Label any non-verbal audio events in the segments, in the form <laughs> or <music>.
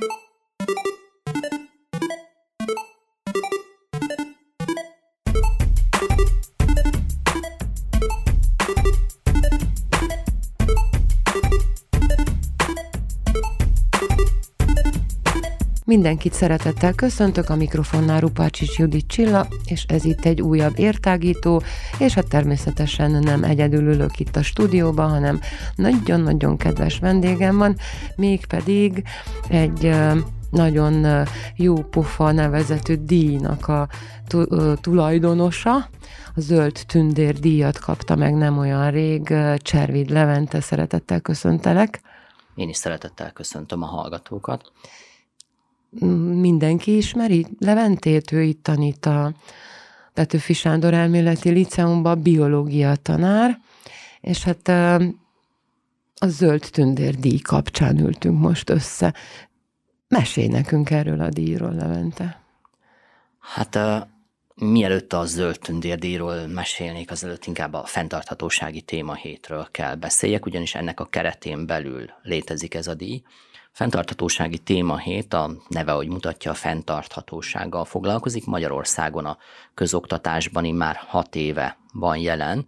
you Mindenkit szeretettel köszöntök, a mikrofonnál Rupácsics Judit Csilla, és ez itt egy újabb értágító, és hát természetesen nem egyedül ülök itt a stúdióban, hanem nagyon-nagyon kedves vendégem van, mégpedig egy nagyon jó pofa nevezetű díjnak a tulajdonosa, a Zöld Tündér díjat kapta meg nem olyan rég, Cservid Levente, szeretettel köszöntelek. Én is szeretettel köszöntöm a hallgatókat mindenki ismeri Leventét, ő itt tanít a Petőfi Sándor elméleti liceumban, biológia tanár, és hát a Zöld Tündér díj kapcsán ültünk most össze. Mesélj nekünk erről a díjról, Levente. Hát uh, mielőtt a Zöld Tündér díjról mesélnék, azelőtt inkább a fenntarthatósági témahétről kell beszéljek, ugyanis ennek a keretén belül létezik ez a díj. Fentarthatósági témahét, a neve, hogy mutatja, a fenntarthatósággal foglalkozik. Magyarországon a közoktatásban már hat éve van jelen.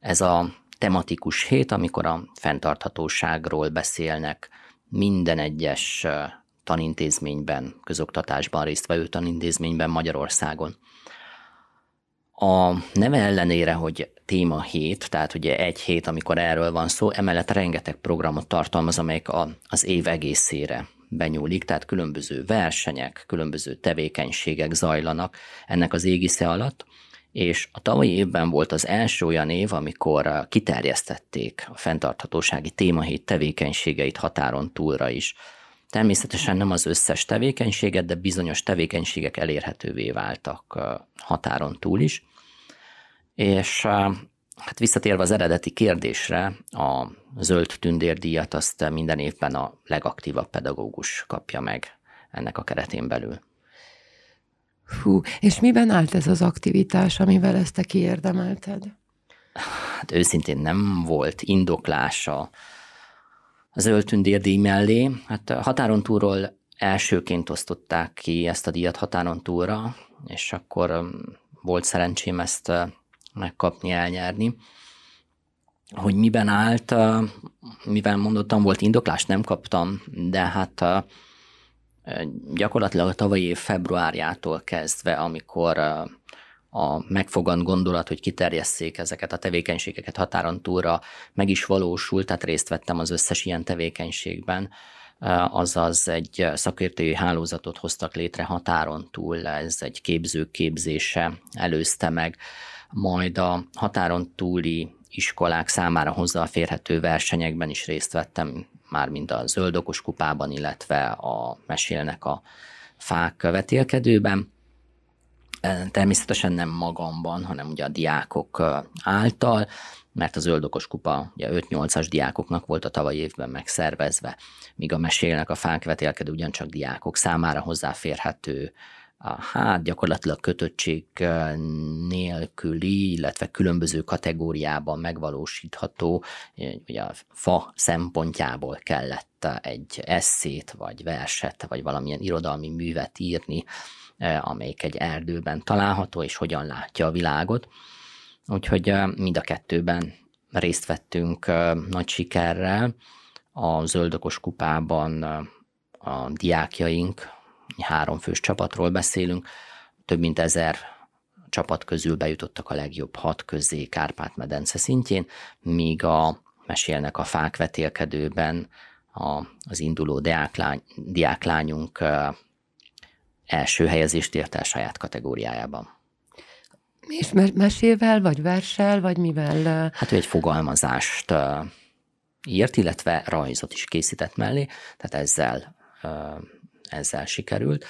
Ez a tematikus hét, amikor a fenntarthatóságról beszélnek minden egyes tanintézményben, közoktatásban résztvevő tanintézményben Magyarországon. A neve ellenére, hogy téma hét, tehát ugye egy hét, amikor erről van szó, emellett rengeteg programot tartalmaz, amelyek a, az év egészére benyúlik, tehát különböző versenyek, különböző tevékenységek zajlanak ennek az égisze alatt, és a tavalyi évben volt az első olyan év, amikor kiterjesztették a fenntarthatósági témahét tevékenységeit határon túlra is. Természetesen nem az összes tevékenységet, de bizonyos tevékenységek elérhetővé váltak határon túl is. És hát visszatérve az eredeti kérdésre, a zöld tündérdíjat azt minden évben a legaktívabb pedagógus kapja meg ennek a keretén belül. Hú, és miben állt ez az aktivitás, amivel ezt te kiérdemelted? Hát őszintén nem volt indoklása a zöld tündérdíj mellé. Hát határon túlról elsőként osztották ki ezt a díjat határon túlra, és akkor volt szerencsém ezt megkapni, elnyerni. Hogy miben állt, mivel mondottam, volt indoklás, nem kaptam, de hát gyakorlatilag a tavalyi év februárjától kezdve, amikor a megfogant gondolat, hogy kiterjesszék ezeket a tevékenységeket határon túlra, meg is valósult, tehát részt vettem az összes ilyen tevékenységben, azaz egy szakértői hálózatot hoztak létre határon túl, ez egy képzők képzése előzte meg majd a határon túli iskolák számára hozzáférhető versenyekben is részt vettem, már mind a zöldokos kupában, illetve a mesélnek a fák vetélkedőben. Természetesen nem magamban, hanem ugye a diákok által, mert a zöldokos kupa ugye 5-8-as diákoknak volt a tavaly évben megszervezve, míg a mesélnek a fák vetélkedő ugyancsak diákok számára hozzáférhető hát gyakorlatilag kötöttség nélküli, illetve különböző kategóriában megvalósítható, ugye a fa szempontjából kellett egy eszét, vagy verset, vagy valamilyen irodalmi művet írni, amelyik egy erdőben található, és hogyan látja a világot. Úgyhogy mind a kettőben részt vettünk nagy sikerrel. A Zöldokos kupában a diákjaink, három fős csapatról beszélünk, több mint ezer csapat közül bejutottak a legjobb hat közé Kárpát-medence szintjén, míg a mesélnek a fák vetélkedőben a, az induló diáklány, diáklányunk első helyezést ért el saját kategóriájában. És mesével, vagy versel, vagy mivel? Hát ő egy fogalmazást írt, illetve rajzot is készített mellé, tehát ezzel ezzel sikerült.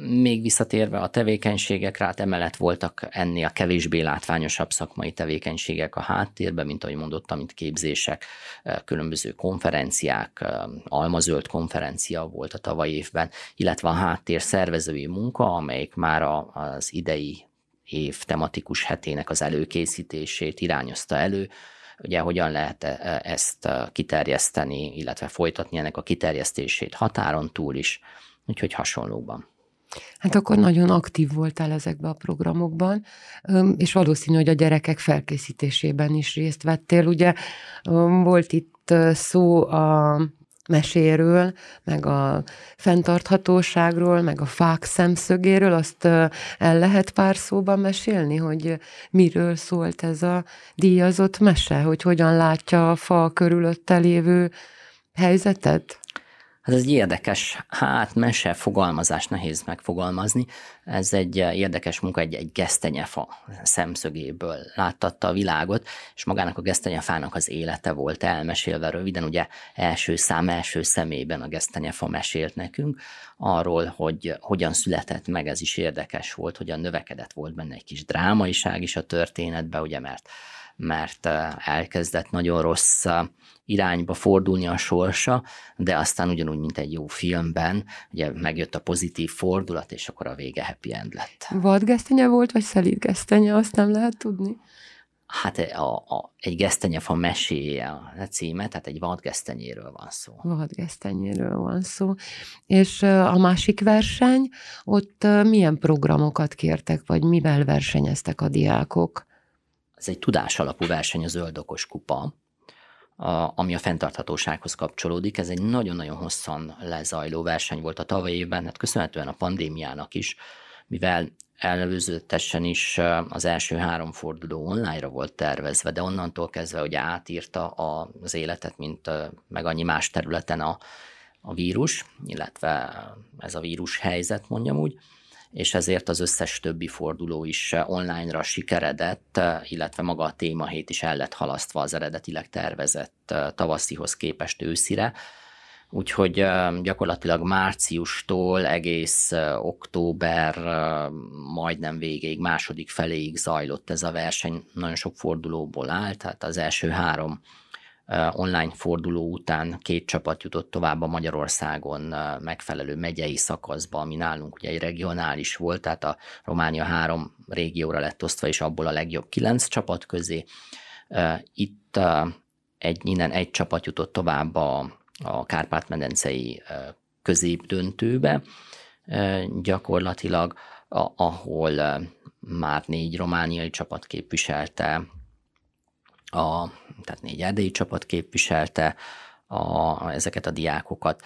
Még visszatérve a tevékenységekre, hát emellett voltak ennél a kevésbé látványosabb szakmai tevékenységek a háttérben, mint ahogy mondottam, mint képzések, különböző konferenciák, almazöld konferencia volt a tavaly évben, illetve a háttér szervezői munka, amelyik már az idei év tematikus hetének az előkészítését irányozta elő, ugye hogyan lehet ezt kiterjeszteni, illetve folytatni ennek a kiterjesztését határon túl is, úgyhogy hasonlóban. Hát akkor nagyon aktív voltál ezekben a programokban, és valószínű, hogy a gyerekek felkészítésében is részt vettél. Ugye volt itt szó a meséről, meg a fenntarthatóságról, meg a fák szemszögéről, azt el lehet pár szóban mesélni, hogy miről szólt ez a díjazott mese, hogy hogyan látja a fa körülötte lévő helyzetet? Hát ez egy érdekes, hát mese fogalmazás nehéz megfogalmazni. Ez egy érdekes munka, egy, egy gesztenyefa szemszögéből láttatta a világot, és magának a gesztenyefának az élete volt elmesélve röviden, ugye első szám, első szemében a gesztenyefa mesélt nekünk arról, hogy hogyan született meg, ez is érdekes volt, hogyan növekedett. Volt benne egy kis drámaiság is a történetbe, ugye, mert mert elkezdett nagyon rossz irányba fordulni a sorsa, de aztán ugyanúgy, mint egy jó filmben, ugye megjött a pozitív fordulat, és akkor a vége happy end lett. Vadgesztenye volt, vagy szelíd gesztenye, azt nem lehet tudni? Hát a, a, egy gesztenyefa meséje a címe, tehát egy vadgesztenyéről van szó. Vadgesztenyéről van szó. És a másik verseny, ott milyen programokat kértek, vagy mivel versenyeztek a diákok? Ez egy tudás alapú verseny, a Zöld Okos Kupa, a, ami a fenntarthatósághoz kapcsolódik. Ez egy nagyon-nagyon hosszan lezajló verseny volt a tavalyi évben, hát köszönhetően a pandémiának is, mivel előzőtesen is az első három forduló online-ra volt tervezve, de onnantól kezdve, hogy átírta az életet, mint meg annyi más területen a, a vírus, illetve ez a vírus helyzet, mondjam úgy, és ezért az összes többi forduló is online-ra sikeredett, illetve maga a témahét is el lett halasztva az eredetileg tervezett tavaszihoz képest őszire. Úgyhogy gyakorlatilag márciustól egész október majdnem végéig, második feléig zajlott ez a verseny. Nagyon sok fordulóból állt, tehát az első három online forduló után két csapat jutott tovább a Magyarországon megfelelő megyei szakaszba, ami nálunk ugye egy regionális volt, tehát a Románia három régióra lett osztva, és abból a legjobb kilenc csapat közé. Itt egy, innen egy csapat jutott tovább a, a Kárpát-medencei középdöntőbe, gyakorlatilag, ahol már négy romániai csapat képviselte a, tehát négy erdélyi csapat képviselte a, ezeket a diákokat,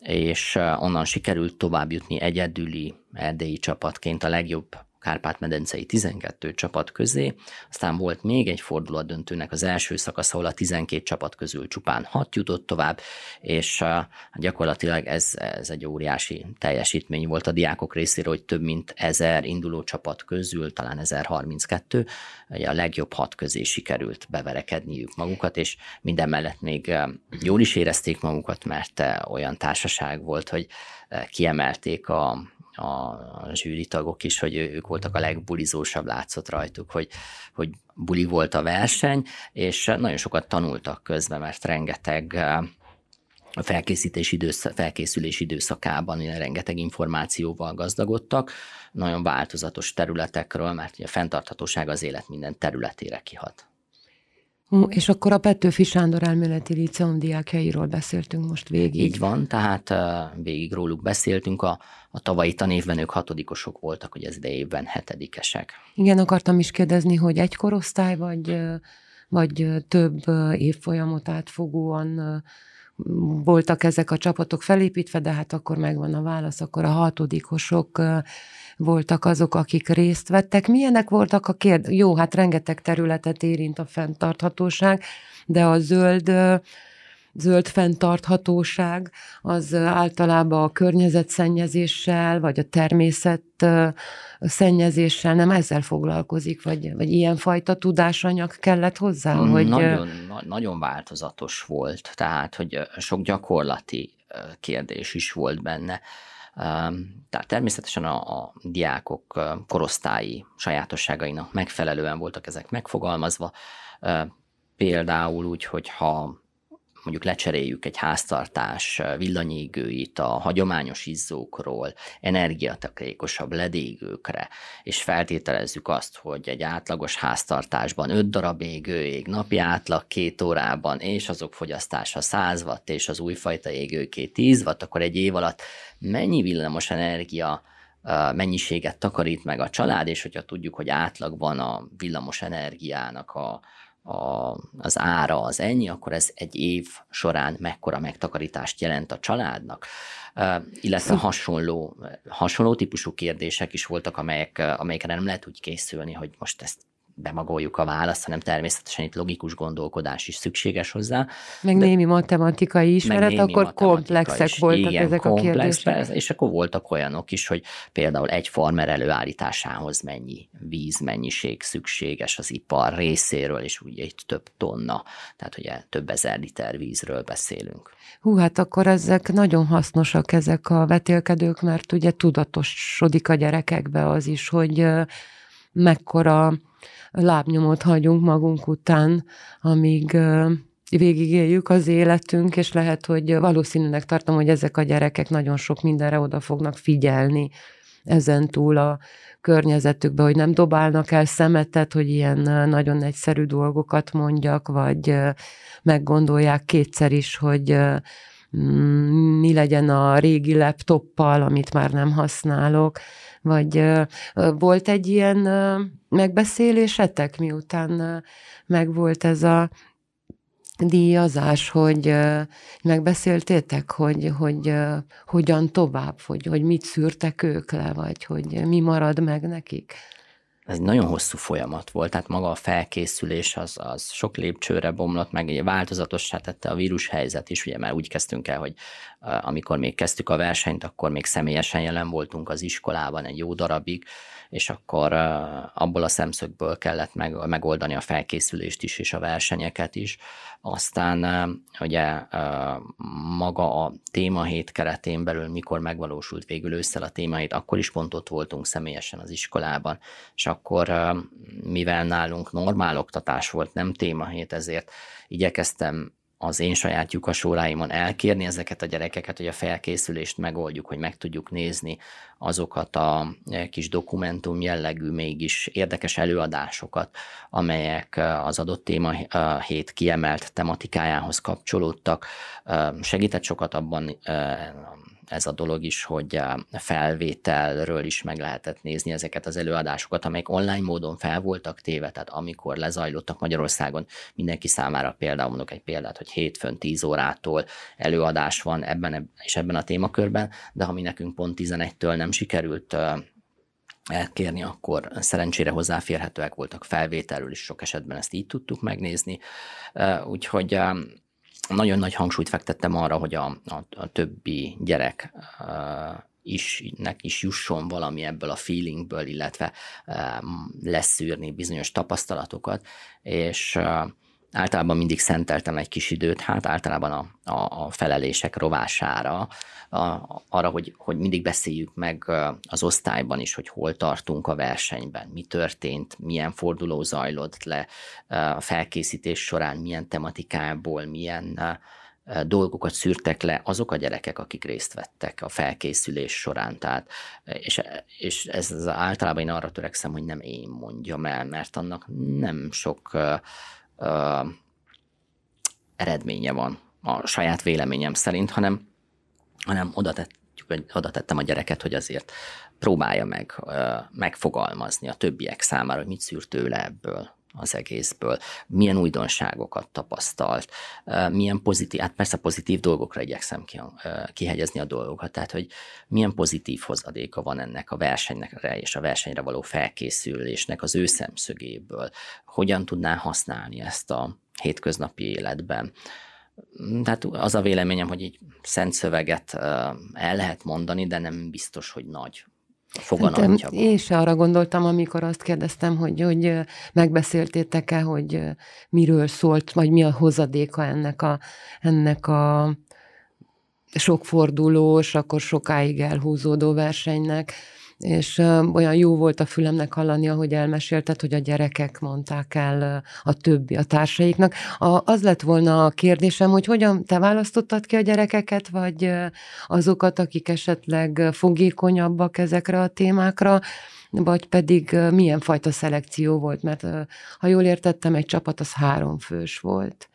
és onnan sikerült tovább jutni egyedüli erdélyi csapatként a legjobb Kárpát-medencei 12 csapat közé, aztán volt még egy fordulat döntőnek az első szakasz, ahol a 12 csapat közül csupán 6 jutott tovább, és gyakorlatilag ez, ez egy óriási teljesítmény volt a diákok részéről, hogy több mint 1000 induló csapat közül, talán 1032, a legjobb hat közé sikerült beverekedniük magukat, és minden mellett még jól is érezték magukat, mert olyan társaság volt, hogy kiemelték a, a zsűri tagok is, hogy ők voltak a legbulizósabb, látszott rajtuk, hogy, hogy buli volt a verseny, és nagyon sokat tanultak közben, mert rengeteg a felkészítés idősz, felkészülés időszakában rengeteg információval gazdagodtak, nagyon változatos területekről, mert a fenntarthatóság az élet minden területére kihat. És akkor a Petőfi Sándor elméleti liceum diákjairól beszéltünk most végig. Így van, tehát végig róluk beszéltünk. A, a tavalyi tanévben ők hatodikosok voltak, hogy ez idejében hetedikesek. Igen, akartam is kérdezni, hogy egy korosztály, vagy, vagy több évfolyamot átfogóan voltak ezek a csapatok felépítve, de hát akkor megvan a válasz, akkor a hatodikosok voltak azok, akik részt vettek. Milyenek voltak a kérd... Jó, hát rengeteg területet érint a fenntarthatóság, de a zöld zöld fenntarthatóság az általában a környezetszennyezéssel, vagy a természet szennyezéssel nem ezzel foglalkozik, vagy, vagy ilyenfajta tudásanyag kellett hozzá? Mm, hogy... Nagyon, nagyon változatos volt, tehát hogy sok gyakorlati kérdés is volt benne. Tehát természetesen a, a diákok korosztályi sajátosságainak megfelelően voltak ezek megfogalmazva. Például úgy, hogyha mondjuk lecseréljük egy háztartás villanyégőit a hagyományos izzókról energiatakarékosabb ledégőkre, és feltételezzük azt, hogy egy átlagos háztartásban 5 darab égő ég, napi átlag két órában, és azok fogyasztása 100 watt, és az újfajta égőké 10 watt, akkor egy év alatt mennyi villamos energia mennyiséget takarít meg a család, és hogyha tudjuk, hogy átlagban a villamos energiának a, a, az ára az ennyi, akkor ez egy év során mekkora megtakarítást jelent a családnak. Uh, illetve hasonló, hasonló típusú kérdések is voltak, amelyek, amelyekre nem lehet úgy készülni, hogy most ezt bemagoljuk a választ, hanem természetesen itt logikus gondolkodás is szükséges hozzá. Meg de, némi matematikai ismeret, némi akkor matematika komplexek is. voltak Igen, ezek komplex, a kérdések. Persze, és akkor voltak olyanok is, hogy például egy farmer előállításához mennyi vízmennyiség szükséges az ipar részéről, és ugye itt több tonna, tehát ugye több ezer liter vízről beszélünk. Hú, hát akkor ezek nagyon hasznosak ezek a vetélkedők, mert ugye tudatosodik a gyerekekbe az is, hogy mekkora lábnyomot hagyunk magunk után, amíg végigéljük az életünk, és lehet, hogy valószínűleg tartom, hogy ezek a gyerekek nagyon sok mindenre oda fognak figyelni ezen túl a környezetükbe, hogy nem dobálnak el szemetet, hogy ilyen nagyon egyszerű dolgokat mondjak, vagy meggondolják kétszer is, hogy mi legyen a régi laptoppal, amit már nem használok, vagy volt egy ilyen megbeszélésetek, miután megvolt ez a díjazás, hogy megbeszéltétek, hogy, hogy hogyan tovább, hogy, hogy mit szűrtek ők le, vagy hogy mi marad meg nekik? Ez egy nagyon hosszú folyamat volt, tehát maga a felkészülés az, az sok lépcsőre bomlott, meg egy változatossá tette a vírushelyzet is, ugye már úgy kezdtünk el, hogy amikor még kezdtük a versenyt, akkor még személyesen jelen voltunk az iskolában egy jó darabig, és akkor abból a szemszögből kellett meg, megoldani a felkészülést is, és a versenyeket is. Aztán ugye maga a témahét keretén belül, mikor megvalósult végül ősszel a témahét, akkor is pont ott voltunk személyesen az iskolában, és akkor mivel nálunk normál oktatás volt, nem témahét, ezért igyekeztem az én saját lyukasóráimon elkérni ezeket a gyerekeket, hogy a felkészülést megoldjuk, hogy meg tudjuk nézni azokat a e, kis dokumentum jellegű, mégis érdekes előadásokat, amelyek az adott téma hét kiemelt tematikájához kapcsolódtak. Segített sokat abban ez a dolog is, hogy felvételről is meg lehetett nézni ezeket az előadásokat, amelyek online módon fel voltak téve, tehát amikor lezajlottak Magyarországon, mindenki számára például mondok egy példát, hogy hétfőn 10 órától előadás van ebben és ebben a témakörben, de ha mi nekünk pont 11-től nem sikerült elkérni, akkor szerencsére hozzáférhetőek voltak felvételről is, sok esetben ezt így tudtuk megnézni. Úgyhogy nagyon nagy hangsúlyt fektettem arra, hogy a, a, a többi gyerek uh, is, nek is jusson valami ebből a feelingből, illetve uh, leszűrni bizonyos tapasztalatokat, és uh, általában mindig szenteltem egy kis időt, hát általában a, a, a felelések rovására, a, arra, hogy, hogy mindig beszéljük meg az osztályban is, hogy hol tartunk a versenyben, mi történt, milyen forduló zajlott le a felkészítés során, milyen tematikából, milyen dolgokat szűrtek le azok a gyerekek, akik részt vettek a felkészülés során. Tehát, és, és ez az általában én arra törekszem, hogy nem én mondjam el, mert annak nem sok uh, uh, eredménye van a saját véleményem szerint, hanem, hanem oda, tettük, oda tettem a gyereket, hogy azért próbálja meg uh, megfogalmazni a többiek számára, hogy mit szűrt tőle ebből az egészből, milyen újdonságokat tapasztalt, milyen pozitív, hát persze pozitív dolgokra igyekszem kihegyezni a dolgokat, tehát hogy milyen pozitív hozadéka van ennek a versenynek és a versenyre való felkészülésnek az ő szemszögéből, hogyan tudná használni ezt a hétköznapi életben. Tehát az a véleményem, hogy így szent szöveget el lehet mondani, de nem biztos, hogy nagy foganatja van. Én se arra gondoltam, amikor azt kérdeztem, hogy, hogy megbeszéltétek-e, hogy miről szólt, vagy mi a hozadéka ennek a, ennek a sok fordulós, akkor sokáig elhúzódó versenynek. És olyan jó volt a fülemnek hallani, ahogy elmesélted, hogy a gyerekek mondták el a többi, a társaiknak. A, az lett volna a kérdésem, hogy hogyan te választottad ki a gyerekeket, vagy azokat, akik esetleg fogékonyabbak ezekre a témákra, vagy pedig milyen fajta szelekció volt, mert ha jól értettem, egy csapat az három fős volt.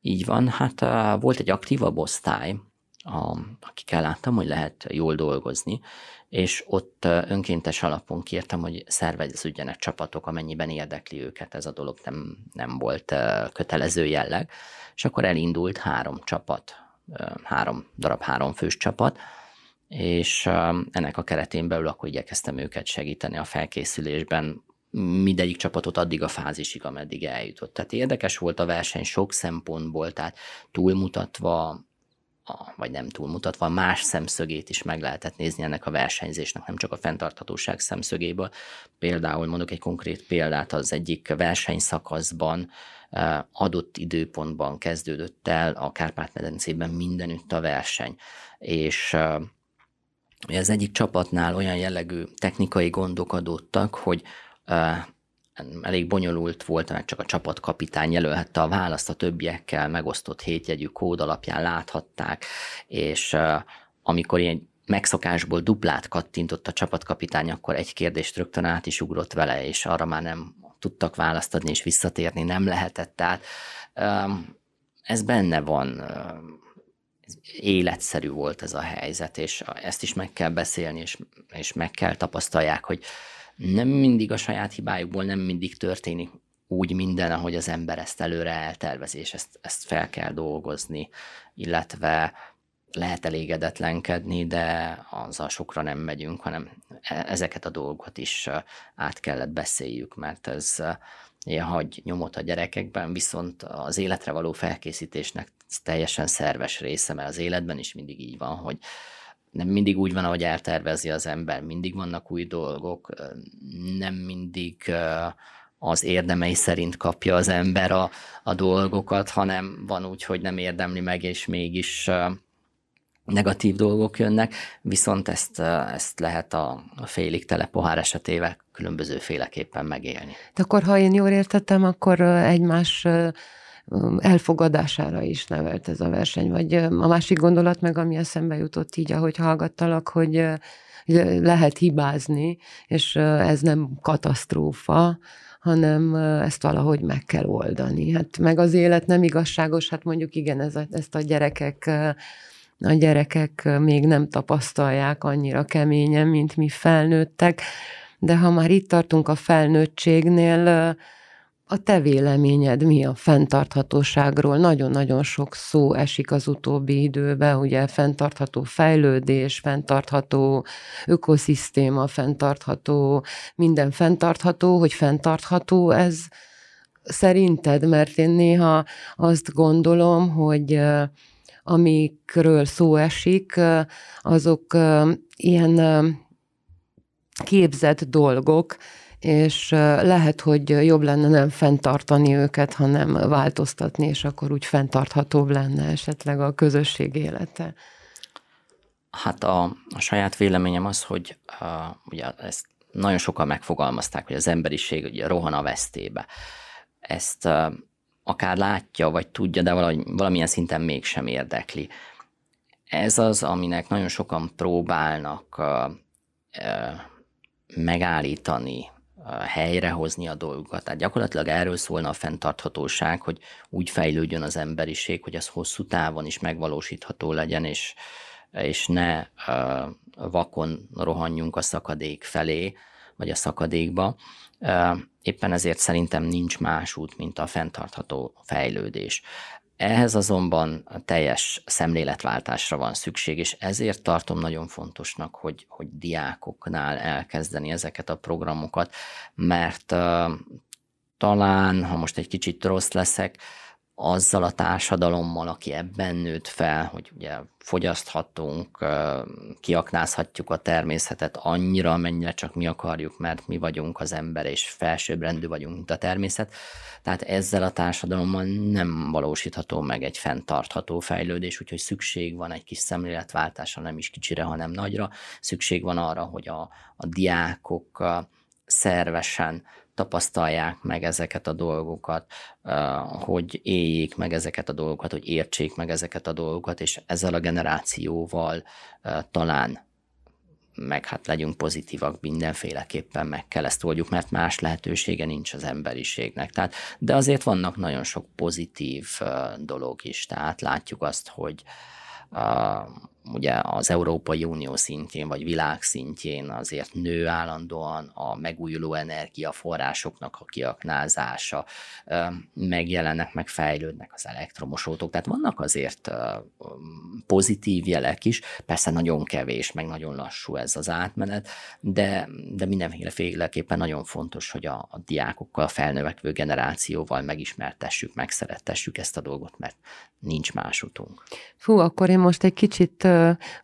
Így van, hát volt egy aktívabb osztály, a, akikkel láttam, hogy lehet jól dolgozni, és ott önkéntes alapon kértem, hogy szerveződjenek csapatok, amennyiben érdekli őket ez a dolog, nem, nem volt kötelező jelleg, és akkor elindult három csapat, három darab három fős csapat, és ennek a keretén belül akkor igyekeztem őket segíteni a felkészülésben, mindegyik csapatot addig a fázisig, ameddig eljutott. Tehát érdekes volt a verseny sok szempontból, tehát túlmutatva a, vagy nem túlmutatva, más szemszögét is meg lehetett nézni ennek a versenyzésnek, nem csak a fenntarthatóság szemszögéből. Például mondok egy konkrét példát, az egyik versenyszakaszban eh, adott időpontban kezdődött el a Kárpát-medencében mindenütt a verseny, és eh, az egyik csapatnál olyan jellegű technikai gondok adódtak, hogy eh, elég bonyolult volt, mert csak a csapatkapitány jelölhette a választ, a többiekkel megosztott hétjegyű kód alapján láthatták, és amikor ilyen megszokásból duplát kattintott a csapatkapitány, akkor egy kérdést rögtön át is ugrott vele, és arra már nem tudtak választ adni, és visszatérni nem lehetett. Tehát ez benne van, életszerű volt ez a helyzet, és ezt is meg kell beszélni, és, és meg kell tapasztalják, hogy nem mindig a saját hibájukból nem mindig történik úgy minden, ahogy az ember ezt előre eltervezi, és ezt, ezt fel kell dolgozni, illetve lehet elégedetlenkedni, de azzal sokra nem megyünk, hanem e, ezeket a dolgokat is át kellett beszéljük, mert ez hagy nyomot a gyerekekben, viszont az életre való felkészítésnek teljesen szerves része, mert az életben is mindig így van, hogy nem mindig úgy van, ahogy eltervezi az ember, mindig vannak új dolgok, nem mindig az érdemei szerint kapja az ember a, a dolgokat, hanem van úgy, hogy nem érdemli meg, és mégis negatív dolgok jönnek, viszont ezt, ezt lehet a, félig tele pohár esetével különböző féleképpen megélni. De akkor, ha én jól értettem, akkor egymás elfogadására is nevelt ez a verseny. Vagy a másik gondolat meg, ami eszembe jutott így, ahogy hallgattalak, hogy lehet hibázni, és ez nem katasztrófa, hanem ezt valahogy meg kell oldani. Hát meg az élet nem igazságos, hát mondjuk igen, ez a, ezt a gyerekek a gyerekek még nem tapasztalják annyira keményen, mint mi felnőttek, de ha már itt tartunk a felnőttségnél, a te véleményed mi a fenntarthatóságról? Nagyon-nagyon sok szó esik az utóbbi időben, ugye fenntartható fejlődés, fenntartható ökoszisztéma, fenntartható, minden fenntartható, hogy fenntartható ez szerinted? Mert én néha azt gondolom, hogy amikről szó esik, azok ilyen képzett dolgok, és lehet, hogy jobb lenne nem fenntartani őket, hanem változtatni, és akkor úgy fenntarthatóbb lenne esetleg a közösség élete. Hát a, a saját véleményem az, hogy uh, ugye ezt nagyon sokan megfogalmazták, hogy az emberiség ugye rohan a vesztébe. Ezt uh, akár látja, vagy tudja, de valahogy, valamilyen szinten mégsem érdekli. Ez az, aminek nagyon sokan próbálnak uh, uh, megállítani helyrehozni a dolgokat. Tehát gyakorlatilag erről szólna a fenntarthatóság, hogy úgy fejlődjön az emberiség, hogy ez hosszú távon is megvalósítható legyen, és, és ne vakon rohanjunk a szakadék felé, vagy a szakadékba. Éppen ezért szerintem nincs más út, mint a fenntartható fejlődés. Ehhez azonban teljes szemléletváltásra van szükség, és ezért tartom nagyon fontosnak, hogy, hogy diákoknál elkezdeni ezeket a programokat, mert uh, talán, ha most egy kicsit rossz leszek, azzal a társadalommal, aki ebben nőtt fel, hogy ugye fogyaszthatunk, kiaknázhatjuk a természetet annyira, amennyire csak mi akarjuk, mert mi vagyunk az ember, és felsőbbrendű vagyunk, mint a természet. Tehát ezzel a társadalommal nem valósítható meg egy fenntartható fejlődés, úgyhogy szükség van egy kis szemléletváltásra, nem is kicsire, hanem nagyra. Szükség van arra, hogy a, a diákok szervesen tapasztalják meg ezeket a dolgokat, hogy éljék meg ezeket a dolgokat, hogy értsék meg ezeket a dolgokat, és ezzel a generációval talán meg hát legyünk pozitívak mindenféleképpen, meg kell ezt oldjuk, mert más lehetősége nincs az emberiségnek. Tehát, de azért vannak nagyon sok pozitív dolog is, tehát látjuk azt, hogy ugye az Európai Unió szintjén, vagy világ szintjén azért nő állandóan a megújuló energiaforrásoknak a kiaknázása, megjelennek, meg fejlődnek az elektromos autók, tehát vannak azért pozitív jelek is, persze nagyon kevés, meg nagyon lassú ez az átmenet, de, de mindenféleképpen nagyon fontos, hogy a, a diákokkal, a felnövekvő generációval megismertessük, megszerettessük ezt a dolgot, mert nincs más utunk. Fú, akkor én most egy kicsit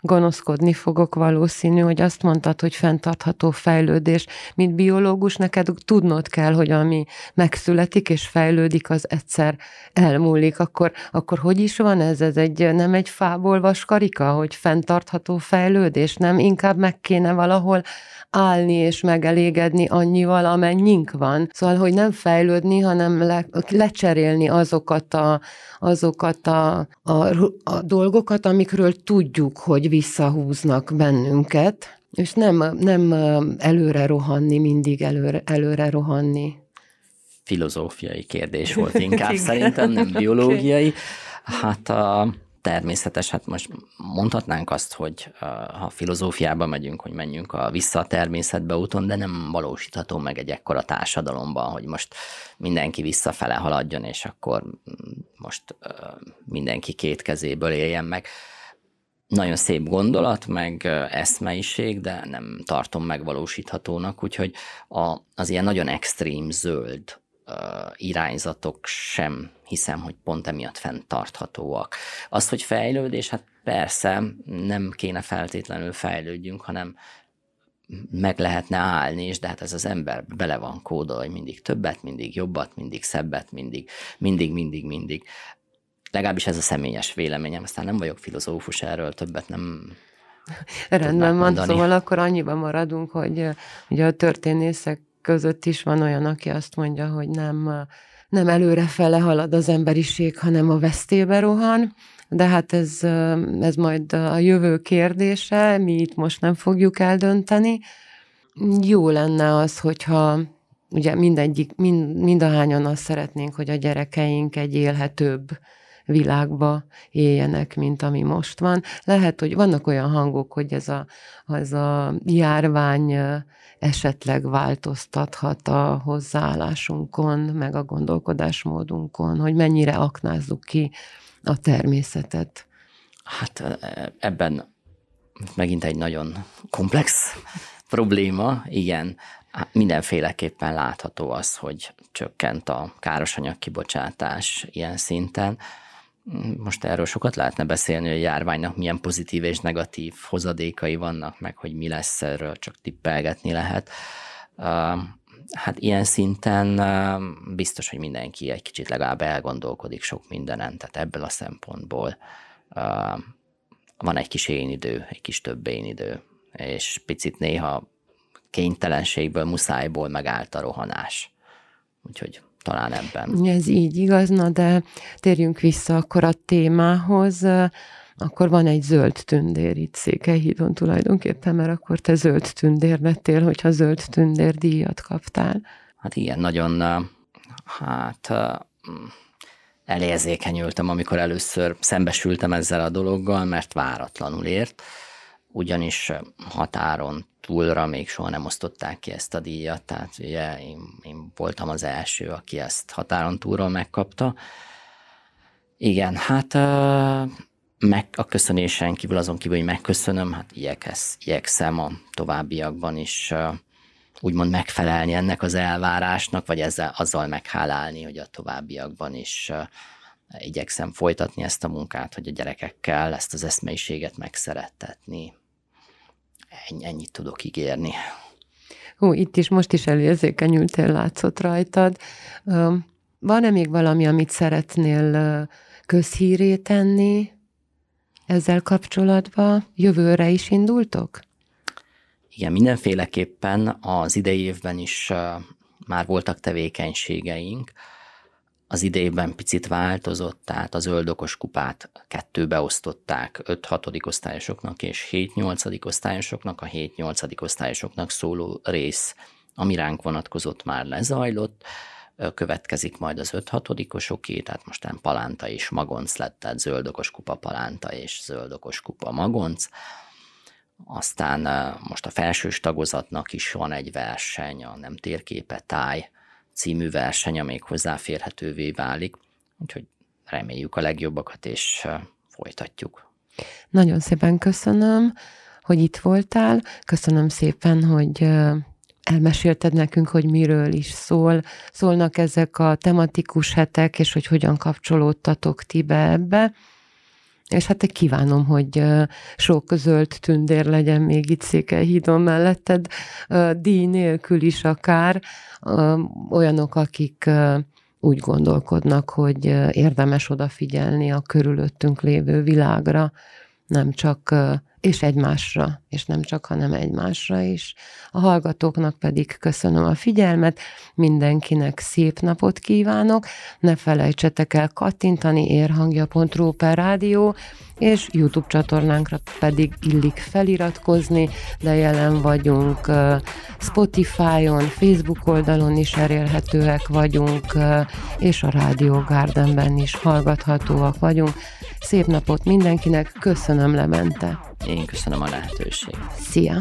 gonoszkodni fogok valószínű, hogy azt mondtad, hogy fenntartható fejlődés. Mint biológus neked tudnod kell, hogy ami megszületik és fejlődik, az egyszer elmúlik. Akkor, akkor hogy is van ez? Ez egy, nem egy fából vaskarika, hogy fenntartható fejlődés? Nem inkább meg kéne valahol állni és megelégedni annyival, amennyink van. Szóval, hogy nem fejlődni, hanem le, lecserélni azokat a, azokat a, a, a dolgokat, amikről tudjuk, hogy visszahúznak bennünket, és nem, nem előre rohanni, mindig előre, előre rohanni. Filozófiai kérdés volt <laughs> inkább szerintem, nem <laughs> biológiai. Hát a, természetes, hát most mondhatnánk azt, hogy ha filozófiába megyünk, hogy menjünk a vissza a természetbe úton, de nem valósítható meg egy ekkora társadalomban, hogy most mindenki visszafele haladjon, és akkor most mindenki két kezéből éljen meg. Nagyon szép gondolat, meg eszmeiség, de nem tartom megvalósíthatónak, úgyhogy a, az ilyen nagyon extrém zöld irányzatok sem hiszem, hogy pont emiatt fenntarthatóak. Az, hogy fejlődés, hát persze nem kéne feltétlenül fejlődjünk, hanem meg lehetne állni, és de hát ez az ember bele van kódolva, hogy mindig többet, mindig jobbat, mindig szebbet, mindig, mindig, mindig, mindig. Legalábbis ez a személyes véleményem, aztán nem vagyok filozófus erről, többet nem <laughs> Rendben van, szóval akkor annyiban maradunk, hogy ugye a történészek között is van olyan, aki azt mondja, hogy nem, nem előrefele halad az emberiség, hanem a vesztébe rohan, de hát ez, ez majd a jövő kérdése, mi itt most nem fogjuk eldönteni. Jó lenne az, hogyha ugye mindegyik, mind, mindahányan azt szeretnénk, hogy a gyerekeink egy élhetőbb világba éljenek, mint ami most van. Lehet, hogy vannak olyan hangok, hogy ez a, az a járvány esetleg változtathat a hozzáállásunkon, meg a gondolkodásmódunkon, hogy mennyire aknázzuk ki a természetet. Hát ebben megint egy nagyon komplex probléma, igen. Mindenféleképpen látható az, hogy csökkent a károsanyag kibocsátás ilyen szinten most erről sokat lehetne beszélni, hogy a járványnak milyen pozitív és negatív hozadékai vannak, meg hogy mi lesz erről, csak tippelgetni lehet. Hát ilyen szinten biztos, hogy mindenki egy kicsit legalább elgondolkodik sok mindenen, tehát ebből a szempontból van egy kis én idő, egy kis több én idő, és picit néha kénytelenségből, muszájból megállt a rohanás. Úgyhogy talán ebben. Ez így igazna, de térjünk vissza akkor a témához. Akkor van egy zöld tündér itt Székelyhídon tulajdonképpen, mert akkor te zöld tündér lettél, hogyha zöld tündér díjat kaptál. Hát igen, nagyon, hát elérzékenyültem, amikor először szembesültem ezzel a dologgal, mert váratlanul ért, ugyanis határon túlra még soha nem osztották ki ezt a díjat, tehát ugye én, én voltam az első, aki ezt határon túlról megkapta. Igen, hát meg a köszönésen kívül azon kívül, hogy megköszönöm, hát igyekez, igyekszem a továbbiakban is úgymond megfelelni ennek az elvárásnak, vagy ezzel azzal meghálálni, hogy a továbbiakban is igyekszem folytatni ezt a munkát, hogy a gyerekekkel ezt az eszmeiséget megszerettetni. Ennyit tudok ígérni. Hú, itt is most is elérzékenyültél, látszott rajtad. Van-e még valami, amit szeretnél közhíré tenni ezzel kapcsolatban? Jövőre is indultok? Igen, mindenféleképpen az idei évben is már voltak tevékenységeink. Az idejében picit változott, tehát az öldokos kupát kettőbe osztották 5-6. osztályosoknak és 7-8. osztályosoknak. A 7-8. osztályosoknak szóló rész, ami ránk vonatkozott, már lezajlott következik majd az 5-6-osoké, tehát mostán Palánta és Magonc lett, tehát zöldokos kupa Palánta és zöldokos kupa Magonc. Aztán most a felsős tagozatnak is van egy verseny, a Nem térképe táj című verseny, amelyik hozzáférhetővé válik, úgyhogy reméljük a legjobbakat, és folytatjuk. Nagyon szépen köszönöm, hogy itt voltál. Köszönöm szépen, hogy elmesélted nekünk, hogy miről is szól, szólnak ezek a tematikus hetek, és hogy hogyan kapcsolódtatok ti be ebbe. És hát én kívánom, hogy sok zöld tündér legyen még itt Székelyhídon melletted, díj nélkül is akár, olyanok, akik úgy gondolkodnak, hogy érdemes odafigyelni a körülöttünk lévő világra, nem csak és egymásra, és nem csak, hanem egymásra is. A hallgatóknak pedig köszönöm a figyelmet, mindenkinek szép napot kívánok, ne felejtsetek el kattintani érhangja.ru per rádió, és YouTube csatornánkra pedig illik feliratkozni, de jelen vagyunk Spotify-on, Facebook oldalon is elérhetőek vagyunk, és a Rádió Gardenben is hallgathatóak vagyunk. Szép napot mindenkinek, köszönöm lemente. Én köszönöm a lehetőséget. Szia!